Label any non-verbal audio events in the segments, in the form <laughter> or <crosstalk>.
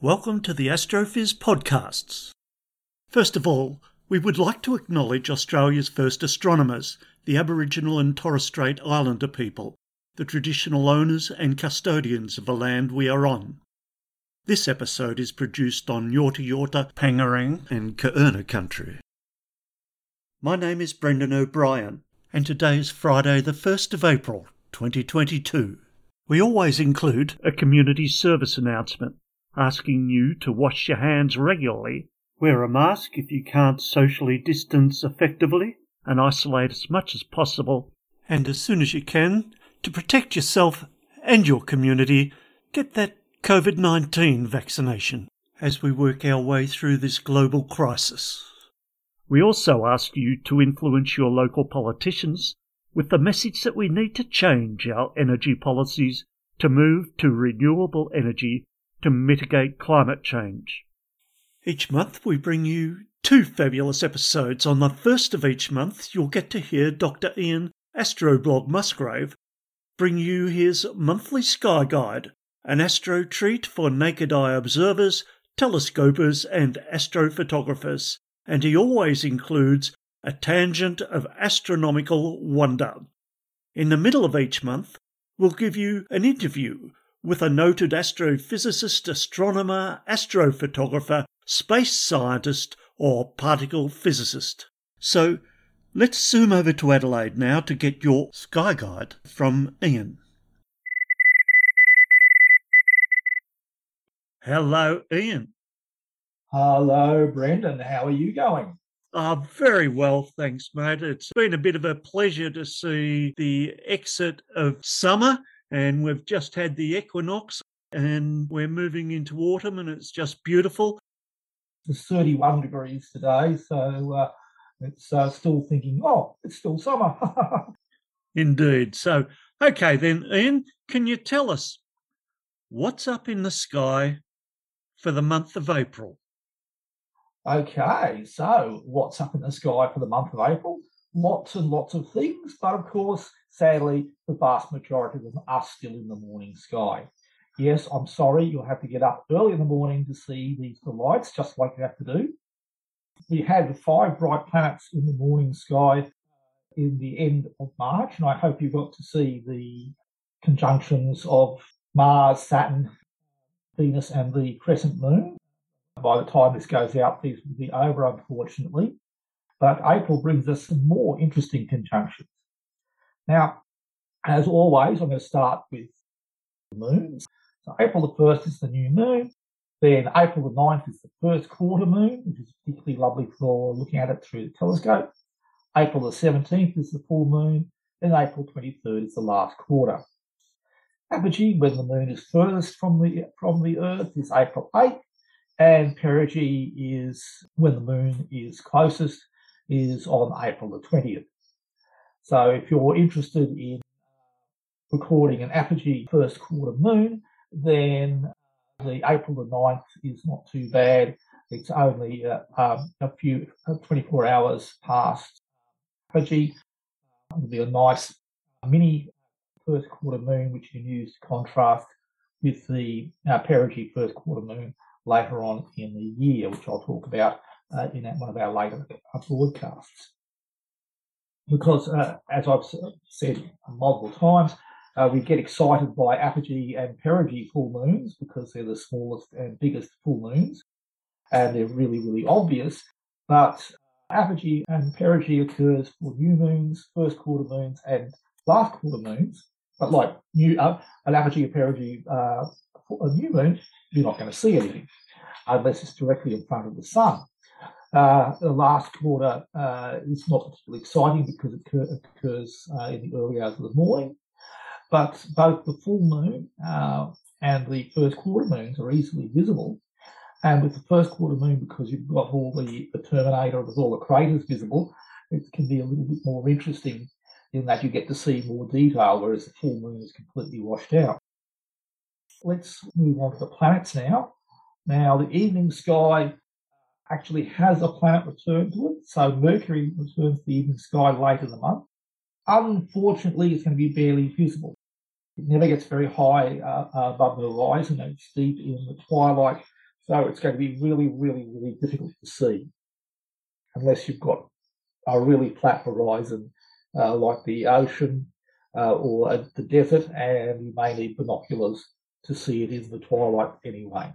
Welcome to the Astrophiz podcasts. First of all, we would like to acknowledge Australia's first astronomers, the Aboriginal and Torres Strait Islander people, the traditional owners and custodians of the land we are on. This episode is produced on Yorta Yorta, Pangarang, and Kaurna country. My name is Brendan O'Brien, and today is Friday, the 1st of April, 2022. We always include a community service announcement asking you to wash your hands regularly, wear a mask if you can't socially distance effectively, and isolate as much as possible, and as soon as you can, to protect yourself and your community, get that COVID 19 vaccination as we work our way through this global crisis. We also ask you to influence your local politicians with the message that we need to change our energy policies to move to renewable energy to mitigate climate change. Each month we bring you two fabulous episodes. On the first of each month, you'll get to hear Dr. Ian Astroblog Musgrave bring you his monthly sky guide, an astro treat for naked eye observers, telescopers, and astrophotographers, and he always includes a tangent of astronomical wonder. In the middle of each month, we'll give you an interview with a noted astrophysicist, astronomer, astrophotographer, space scientist, or particle physicist. So let's zoom over to Adelaide now to get your sky guide from Ian. Hello, Ian. Hello, Brendan. How are you going? Ah, very well, thanks, mate. It's been a bit of a pleasure to see the exit of summer, and we've just had the equinox, and we're moving into autumn, and it's just beautiful. It's 31 degrees today, so uh, it's uh, still thinking, oh, it's still summer. <laughs> Indeed. So, okay, then, Ian, can you tell us what's up in the sky for the month of April? okay, so what's up in the sky for the month of April? Lots and lots of things, but of course, sadly, the vast majority of them are still in the morning sky. Yes, I'm sorry, you'll have to get up early in the morning to see these delights, just like you have to do. We had five bright planets in the morning sky in the end of March, and I hope you got to see the conjunctions of Mars, Saturn, Venus, and the crescent moon. By the time this goes out, these will be over, unfortunately. But April brings us some more interesting conjunctions. Now, as always, I'm going to start with the moons. So April the 1st is the new moon. Then April the 9th is the first quarter moon, which is particularly lovely for looking at it through the telescope. April the 17th is the full moon. Then April 23rd is the last quarter. Apogee, when the moon is furthest from the from the Earth, is April 8th, and perigee is when the moon is closest, is on April the 20th. So if you're interested in recording an apogee first quarter moon, then the April the 9th is not too bad. It's only uh, um, a few, uh, 24 hours past apogee. It'll be a nice mini first quarter moon, which you can use to contrast with the uh, perigee first quarter moon later on in the year, which I'll talk about uh, in one of our later broadcasts. Because, uh, as I've said multiple times, uh, we get excited by apogee and perigee full moons because they're the smallest and biggest full moons, and they're really, really obvious. But apogee and perigee occurs for new moons, first quarter moons, and last quarter moons, but like new uh, an apogee, perigee, uh, a new moon, you're not going to see anything unless it's directly in front of the sun. Uh, the last quarter uh, is not particularly exciting because it occur, occurs uh, in the early hours of the morning, but both the full moon uh, and the first quarter moons are easily visible. And with the first quarter moon, because you've got all the, the terminator with all the craters visible, it can be a little bit more interesting in that you get to see more detail, whereas the full moon is completely washed out. Let's move on to the planets now. Now, the evening sky actually has a planet return to it. So Mercury returns to the evening sky late in the month. Unfortunately, it's going to be barely visible. It never gets very high uh, above the horizon. It's deep in the twilight. So it's going to be really, really, really difficult to see unless you've got a really flat horizon uh, like the ocean uh, or the desert, and you may need binoculars to see it in the twilight anyway.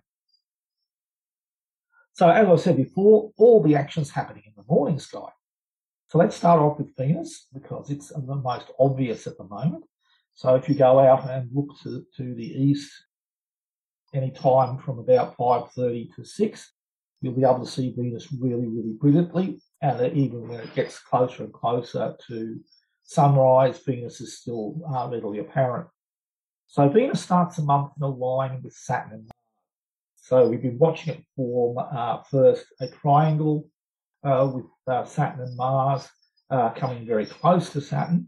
So, as I said before, all the action's happening in the morning sky. So let's start off with Venus because it's the most obvious at the moment. So if you go out and look to, to the east any time from about 5.30 to 6, you'll be able to see Venus really, really brilliantly. And even when it gets closer and closer to sunrise, Venus is still uh, readily apparent. So Venus starts the month in a line with Saturn and Mars. So we've been watching it form uh, first a triangle uh, with uh, Saturn and Mars uh, coming very close to Saturn,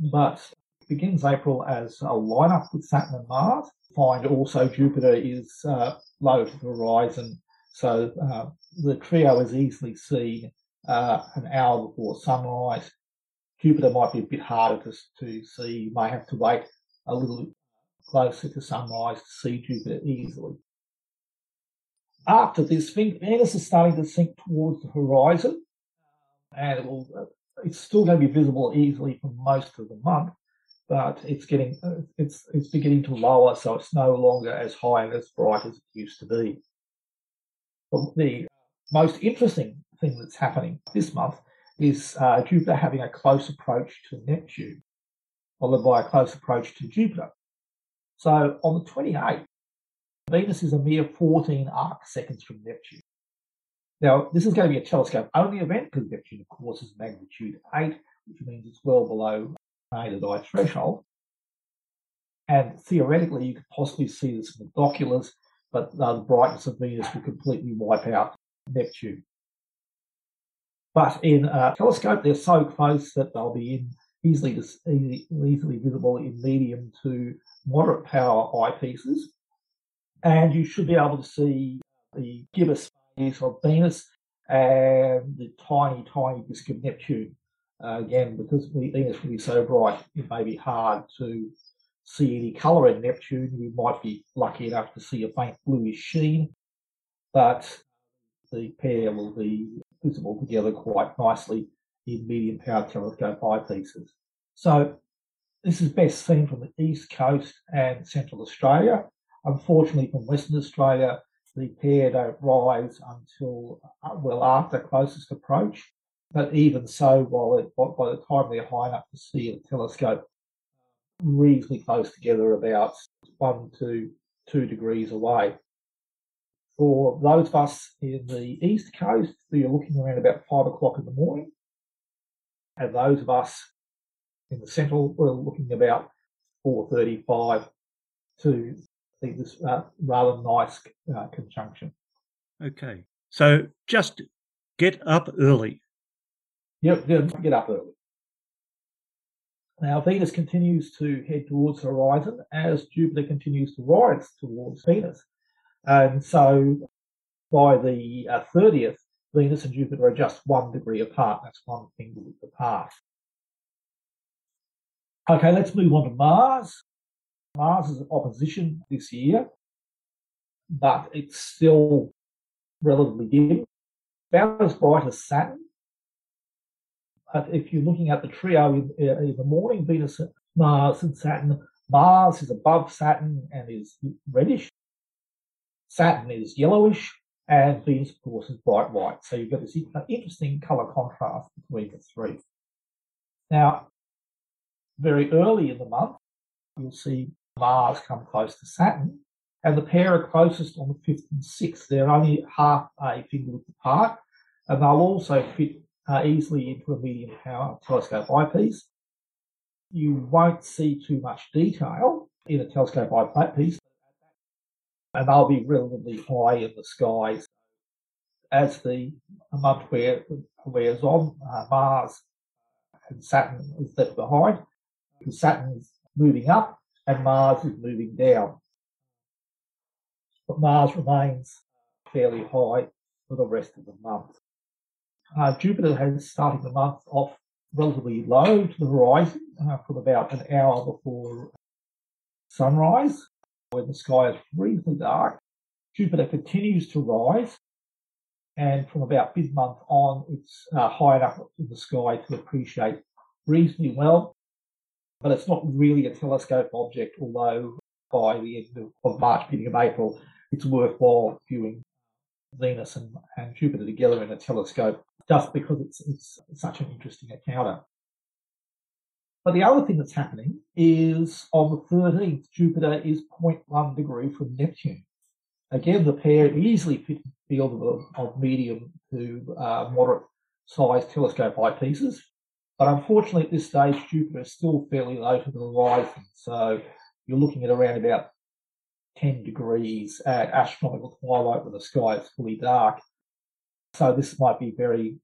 but begins April as a lineup with Saturn and Mars. Find also Jupiter is uh, low to the horizon, so uh, the trio is easily seen uh, an hour before sunrise. Jupiter might be a bit harder to, to see. You may have to wait a little closer to sunrise to see Jupiter easily. After this, Venus is starting to sink towards the horizon, and it will, uh, it's still going to be visible easily for most of the month, but it's getting uh, it's it's beginning to lower, so it's no longer as high and as bright as it used to be. The most interesting thing that's happening this month is uh, Jupiter having a close approach to Neptune, followed by a close approach to Jupiter. So on the 28th, Venus is a mere 14 arc seconds from Neptune. Now, this is going to be a telescope only event because Neptune, of course, is magnitude 8, which means it's well below naked eye threshold. And theoretically, you could possibly see this in binoculars, but uh, the brightness of Venus will completely wipe out Neptune. But in a telescope, they're so close that they'll be in easily, easily, visible in medium to moderate power eyepieces. And you should be able to see the gibbous phase of Venus and the tiny, tiny disk of Neptune. Uh, again, because Venus will be so bright, it may be hard to see any colour in Neptune. You might be lucky enough to see a faint bluish sheen, but the pair will be visible together quite nicely in medium power telescope eyepieces. So this is best seen from the east coast and central Australia. Unfortunately, from Western Australia, the pair don't rise until uh, well after closest approach. But even so, while it, by the time they're high enough to see a telescope, reasonably close together, about one to two degrees away. For those of us in the east coast, you're looking around about five o'clock in the morning. And those of us in the central, we're looking about 4.35 to see this uh, rather nice uh, conjunction. Okay. So just get up early. Yep, get up early. Now, Venus continues to head towards the horizon as Jupiter continues to rise towards Venus. And so by the uh, 30th, Venus and Jupiter are just one degree apart. That's one finger apart. Okay, let's move on to Mars. Mars is in opposition this year, but it's still relatively dim. About as bright as Saturn. But if you're looking at the trio in, uh, in the morning, Venus, Mars, and Saturn, Mars is above Saturn and is reddish. Saturn is yellowish, and Venus, of course, is bright white. So you've got this interesting color contrast between the three. Now, very early in the month, you'll see Mars come close to Saturn, and the pair are closest on the 5th and 6th. They're only half a finger width apart, and they'll also fit uh, easily into a medium power telescope eyepiece. You won't see too much detail in a telescope eyepiece, and they'll be relatively high in the skies. As the month wear, wears on, uh, Mars and Saturn is left behind. Saturn is moving up and Mars is moving down. But Mars remains fairly high for the rest of the month. Uh, Jupiter has started the month off relatively low to the horizon uh, from about an hour before sunrise, when the sky is reasonably dark. Jupiter continues to rise, and from about mid month on, it's uh, high enough in the sky to appreciate reasonably well. But it's not really a telescope object, although by the end of March, beginning of April, it's worthwhile viewing Venus and, and Jupiter together in a telescope just because it's, it's such an interesting encounter. But the other thing that's happening is on the 13th, Jupiter is 0.1 degree from Neptune. Again, the pair easily fit the field of, of medium to uh, moderate sized telescope eyepieces. But unfortunately, at this stage, Jupiter is still fairly low to the horizon. So you're looking at around about 10 degrees at astronomical twilight when the sky is fully dark. So this might be very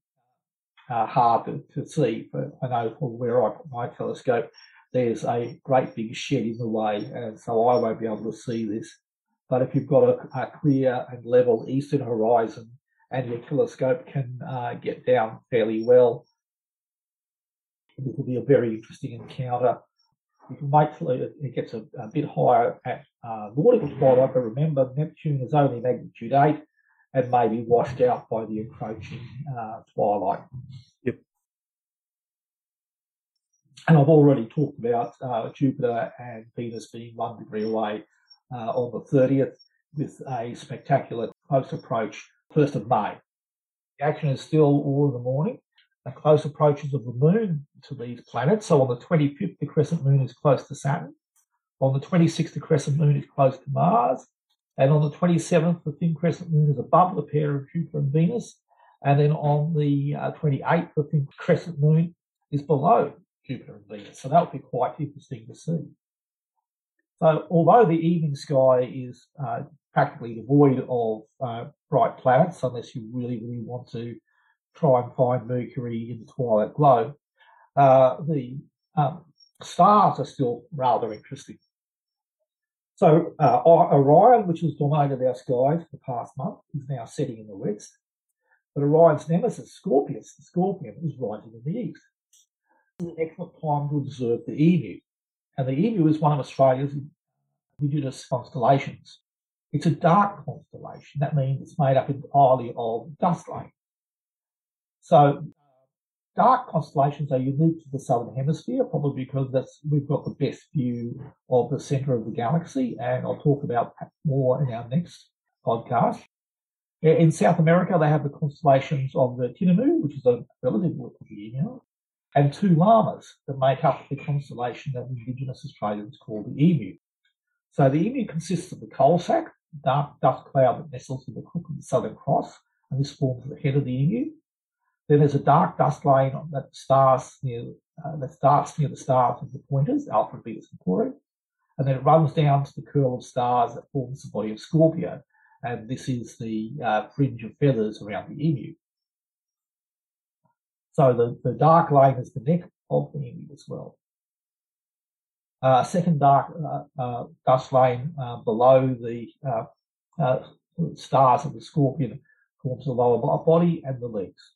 uh, hard to, to, see. But I know from where I put my telescope, there's a great big shed in the way, and so I won't be able to see this. But if you've got a, a clear and level eastern horizon and your telescope can uh, get down fairly well, this will be a very interesting encounter. Wait it gets a, a bit higher at uh, nautical twilight, but remember Neptune is only magnitude 8 and may be washed out by the encroaching uh, twilight. Yep. And I've already talked about uh, Jupiter and Venus being one degree away uh, on the 30th with a spectacular close approach 1st of May. The action is still all in the morning the close approaches of the moon to these planets. So on the 25th, the crescent moon is close to Saturn. On the 26th, the crescent moon is close to Mars. And on the 27th, the thin crescent moon is above the pair of Jupiter and Venus. And then on the uh, 28th, the thin crescent moon is below Jupiter and Venus. So that would be quite interesting to see. So although the evening sky is uh, practically devoid of uh, bright planets, unless you really, really want to try and find Mercury in the twilight glow, uh, the um, stars are still rather interesting. So uh, Orion, which has dominated our skies for the past month, is now setting in the west. But Orion's nemesis, Scorpius, the scorpion, is rising in the east. This is an excellent time to observe the Emu. And the Emu is one of Australia's indigenous constellations. It's a dark constellation. That means it's made up entirely of dust lanes. So dark constellations are unique to the southern hemisphere, probably because that's we've got the best view of the center of the galaxy, and I'll talk about that more in our next podcast. In South America, they have the constellations of the Tinamou, which is a relative of the emu, and two llamas that make up the constellation that indigenous Australians call the Emu. So the Emu consists of the coal sack, dark dust cloud that nestles in the crook of the Southern Cross, and this forms the head of the Emu. Then there's a dark dust line that starts near uh, that starts near the stars of the pointers, Alpha, Beta, Centauri, and then it runs down to the curl of stars that forms the body of Scorpio, and this is the uh, fringe of feathers around the emu. So the, the dark line is the neck of the emu as well. Uh, second dark uh, uh, dust lane uh, below the stars of the scorpion forms the lower body and the legs.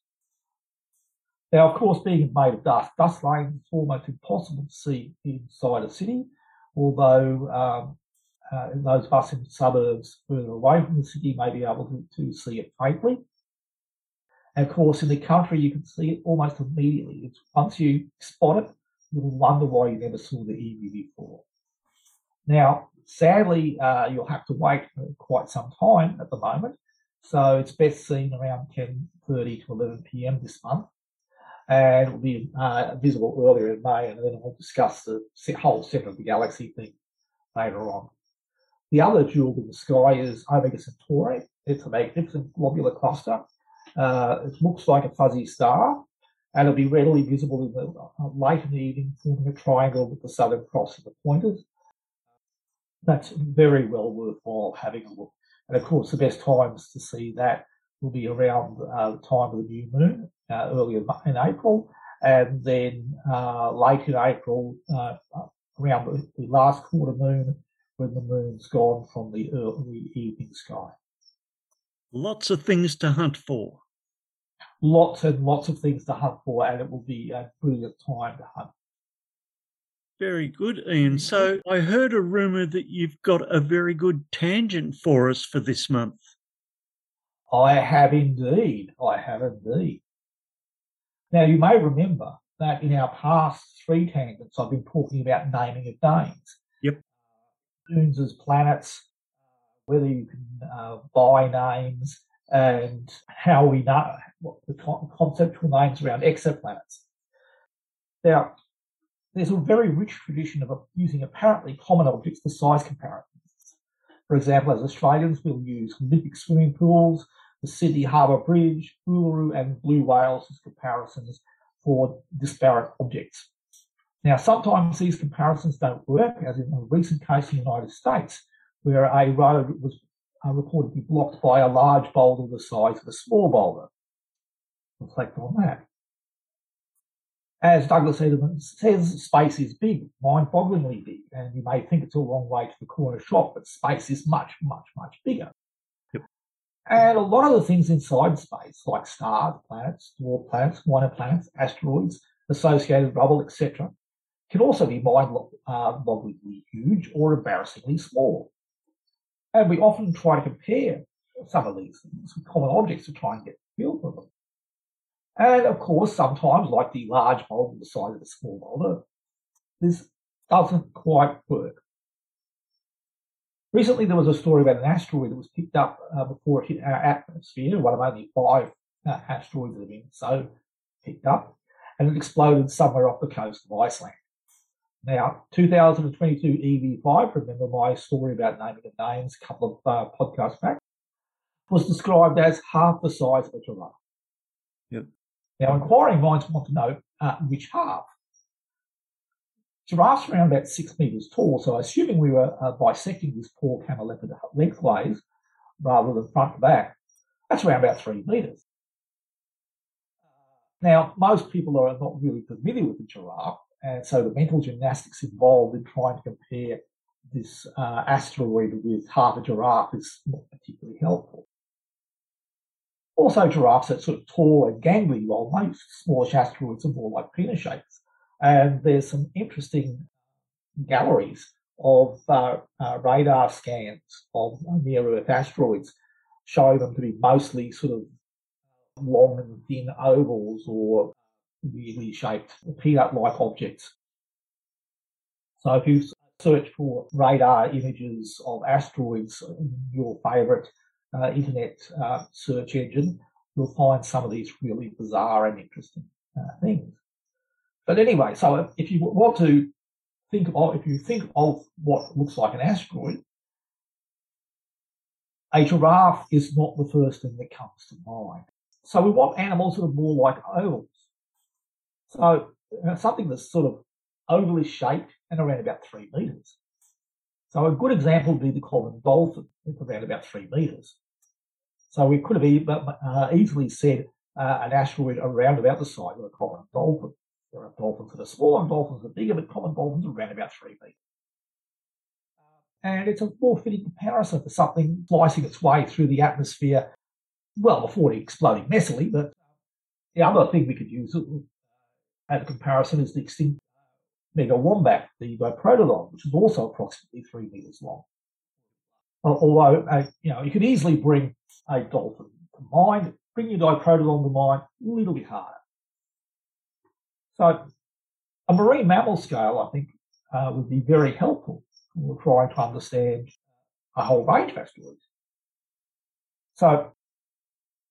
Now, of course, being made of dust, dust lanes it's almost impossible to see inside a city, although um, uh, those of us in suburbs further away from the city may be able to, to see it faintly. And of course, in the country, you can see it almost immediately. It's, once you spot it, you'll wonder why you never saw the emu before. Now, sadly, uh, you'll have to wait for quite some time at the moment. So it's best seen around 10.30 to 11 p.m. this month. And will be uh, visible earlier in May, and then I'll discuss the whole center of the galaxy thing later on. The other jewel in the sky is Omega Centauri. It's a magnificent globular cluster. Uh, it looks like a fuzzy star, and it'll be readily visible in the uh, late in the evening, forming a triangle with the Southern Cross and the pointers. That's very well worthwhile having a look. And of course, the best times to see that will be around uh, the time of the new moon, uh, early in April, and then uh, late in April, uh, around the, the, last quarter moon, when the moon's gone from the early evening sky. Lots of things to hunt for. Lots and lots of things to hunt for, and it will be a brilliant time to hunt. Very good, Ian. So I heard a rumour that you've got a very good tangent for us for this month. I have indeed. I have indeed. Now, you may remember that in our past three tangents, I've been talking about naming of names. Yep. Moons as planets, whether you can uh, buy names, and how we know what the conceptual names around exoplanets. Now, there's a very rich tradition of using apparently common objects for size comparisons. For example, as Australians, we'll use Olympic swimming pools, the Sydney Harbour Bridge, Uluru, and blue whales as comparisons for disparate objects. Now, sometimes these comparisons don't work, as in a recent case in the United States, where a road was uh, reported to be blocked by a large boulder the size of a small boulder. Reflect on that. As Douglas Adams says, space is big, mind-bogglingly big, and you may think it's a long way to the corner shop, but space is much, much, much bigger. And a lot of the things inside space, like stars, planets, dwarf planets, minor planets, asteroids, associated rubble, etc., can also be mind-bogglingly uh, huge or embarrassingly small. And we often try to compare some of these things with common objects to try and get a feel for them. And of course, sometimes, like the large boulder the size of a small boulder, this doesn't quite work. Recently, there was a story about an asteroid that was picked up uh, before it hit our atmosphere, one of only five uh, asteroids that have been so picked up, and it exploded somewhere off the coast of Iceland. Now, 2022 EV5, remember my story about naming the names a couple of uh, podcasts back, was described as half the size of a giraffe. Yep. Now, inquiring minds want to know uh, which half. Giraffes are around about six metres tall, so assuming we were uh, bisecting this poor camelopard lengthways rather than front to back, that's around about three metres. Now, most people are not really familiar with the giraffe, and so the mental gymnastics involved in trying to compare this uh, asteroid with half a giraffe is not particularly helpful. Also, giraffes are sort of tall and gangly, while most smallish asteroids are more like penis shapes. And there's some interesting galleries of uh, uh, radar scans of near Earth asteroids showing them to be mostly sort of long and thin ovals or weirdly shaped peanut-like objects. So if you search for radar images of asteroids your favourite uh, internet uh, search engine, you'll find some of these really bizarre and interesting uh, things. But anyway, so if you want to think of, if you think of what looks like an asteroid, a giraffe is not the first thing that comes to mind. So we want animals that are more like ovals. So uh, something that's sort of ovally shaped and around about three metres. So a good example would be the common dolphin, it's around about three metres. So we could have uh, easily said uh, an asteroid around about the size of a common dolphin. There are dolphins that are smaller dolphins that are bigger, but common dolphins are around about three feet. And it's a more fitting comparison for something slicing its way through the atmosphere, well, before exploding messily, but the other thing we could use as a comparison is the extinct mega wombat, the Diprotodon, which is also approximately three meters long. Although, uh, you know, you could easily bring a dolphin to mind, bring your Diprotodon to mind, a little bit harder. So, a marine mammal scale, I think, uh, would be very helpful we're trying to understand a whole range of asteroids. So,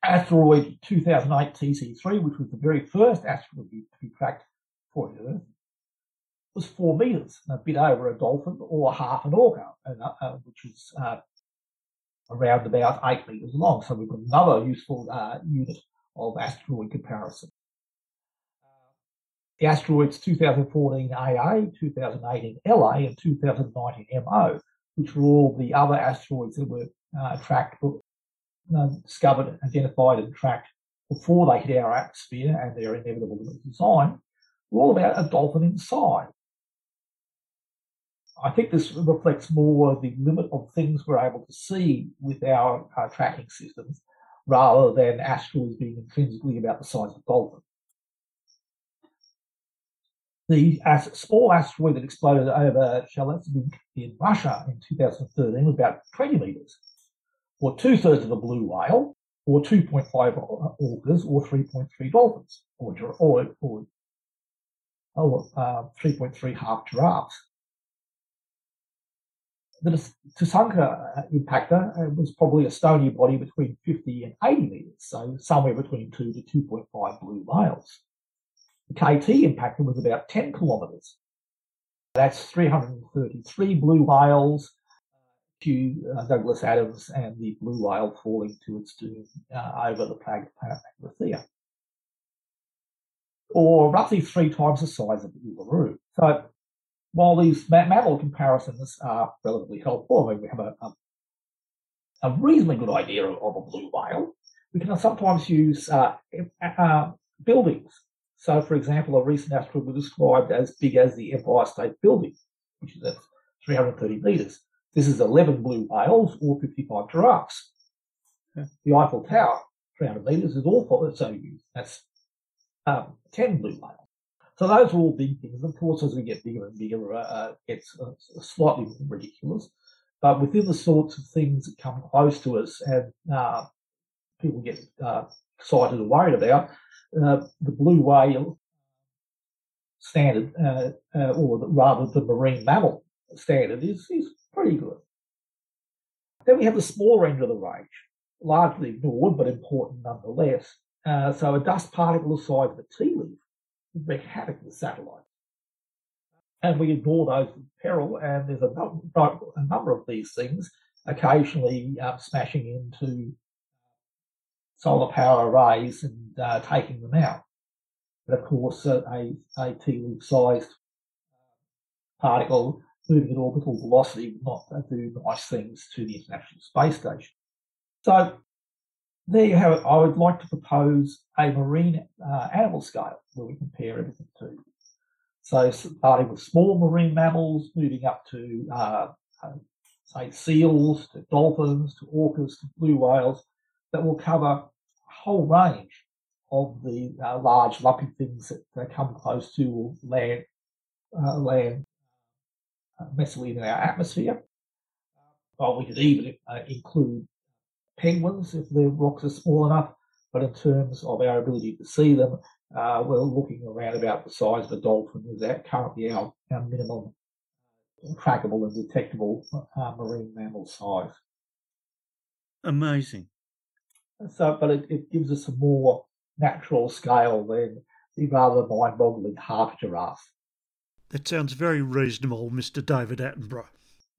asteroid 2008 TC3, which was the very first asteroid to be tracked for Earth, was four meters, a bit over a dolphin or half an orca, uh, which was uh, around about eight meters long. So we've got another useful uh, unit of asteroid comparison. The asteroids 2014 AA, 2018 LA, and 2019 MO, which were all the other asteroids that were uh, tracked, uh, discovered, identified, and tracked before they hit our atmosphere and their inevitable design, were all about a dolphin inside. I think this reflects more the limit of things we're able to see with our uh, tracking systems rather than asteroids being intrinsically about the size of dolphin. The small asteroid that exploded over Chelyabinsk in Russia in 2013 was about 20 metres, or two thirds of a blue whale, or 2.5 orcas, or 3.3 dolphins, or, or, or, or uh, 3.3 half giraffes the Tunguska impactor uh, was probably a stony body between 50 and 80 metres, so somewhere between 2 to 2.5 blue whales. The KT impactor was about 10 kilometres. That's 333 blue whales, few uh, Douglas Adams, and the blue whale falling to its doom uh, over the planet Magrathea. Or roughly three times the size of the Uluru. So while these mammal comparisons are relatively helpful, I mean, we have a, a, a reasonably good idea of, of, a blue whale, we can sometimes use uh, uh, buildings. So, for example, a recent asteroid was described as big as the Empire State Building, which is at 330 metres. This is 11 blue whales or 55 giraffes. Yeah. The Eiffel Tower, 300 metres, is all also used. That's um, 10 blue whales. So those are all big things. Of course, as we get bigger and bigger, uh, uh it's uh, slightly ridiculous. But within the sorts of things that come close to us and uh, people get uh, excited and worried about, uh, the blue whale standard, or the, rather the marine mammal standard, is, is pretty good. Then we have the smaller end of the range, largely ignored but important nonetheless. so a dust particle the size of a tea leaf wreak havoc with satellites. And we ignore those peril, and there's a, a number of these things occasionally um, smashing into solar power arrays and uh, taking them out. But of course, uh, a, a tea sized particle moving at orbital velocity would not do nice things to the International Space Station. So there you have it. I would like to propose a marine uh, animal scale where we compare everything to. So starting with small marine mammals, moving up to uh, uh, say seals, to dolphins, to orcas, to blue whales, that will cover a whole range of the uh, large lumpy things that, come close to land, uh, land uh, messily in our atmosphere. Well, we could even include penguins if their rocks are small enough. But in terms of our ability to see them, uh, we're looking around about the size of a dolphin. Is that currently our, our minimum trackable and detectable uh, marine mammal size? Amazing. So, but it, it gives us a more natural scale than the rather mind-boggling half giraffe. That sounds very reasonable, Mr. David Attenborough.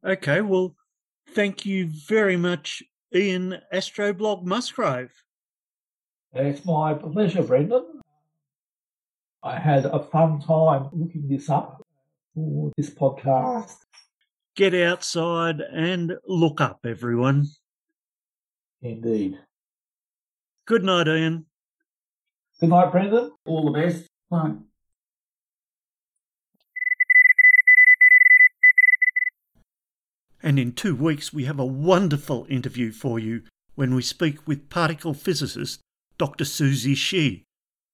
Okay, well, thank you very much Ian Astroblog Musgrave. It's my pleasure, Brendan. I had a fun time looking this up for this podcast. Get outside and look up, everyone. Indeed. Good night, Ian. Good night, Brendan. All the best. Bye. And in two weeks, we have a wonderful interview for you when we speak with particle physicist Dr. Suzie Sheehy,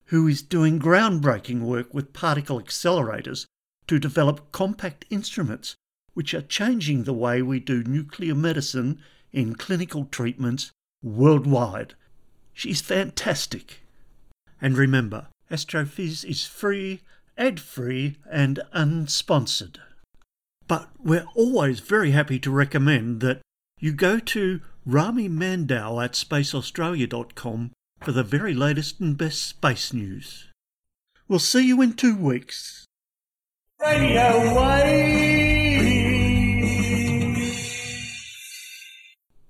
who is doing groundbreaking work with particle accelerators to develop compact instruments which are changing the way we do nuclear medicine in clinical treatments worldwide. She's fantastic. And remember, Astrophiz is free, ad free, and unsponsored. But we're always very happy to recommend that you go to Rami Mandow at spaceaustralia.com for the very latest and best space news. We'll see you in two weeks. Radio Wave!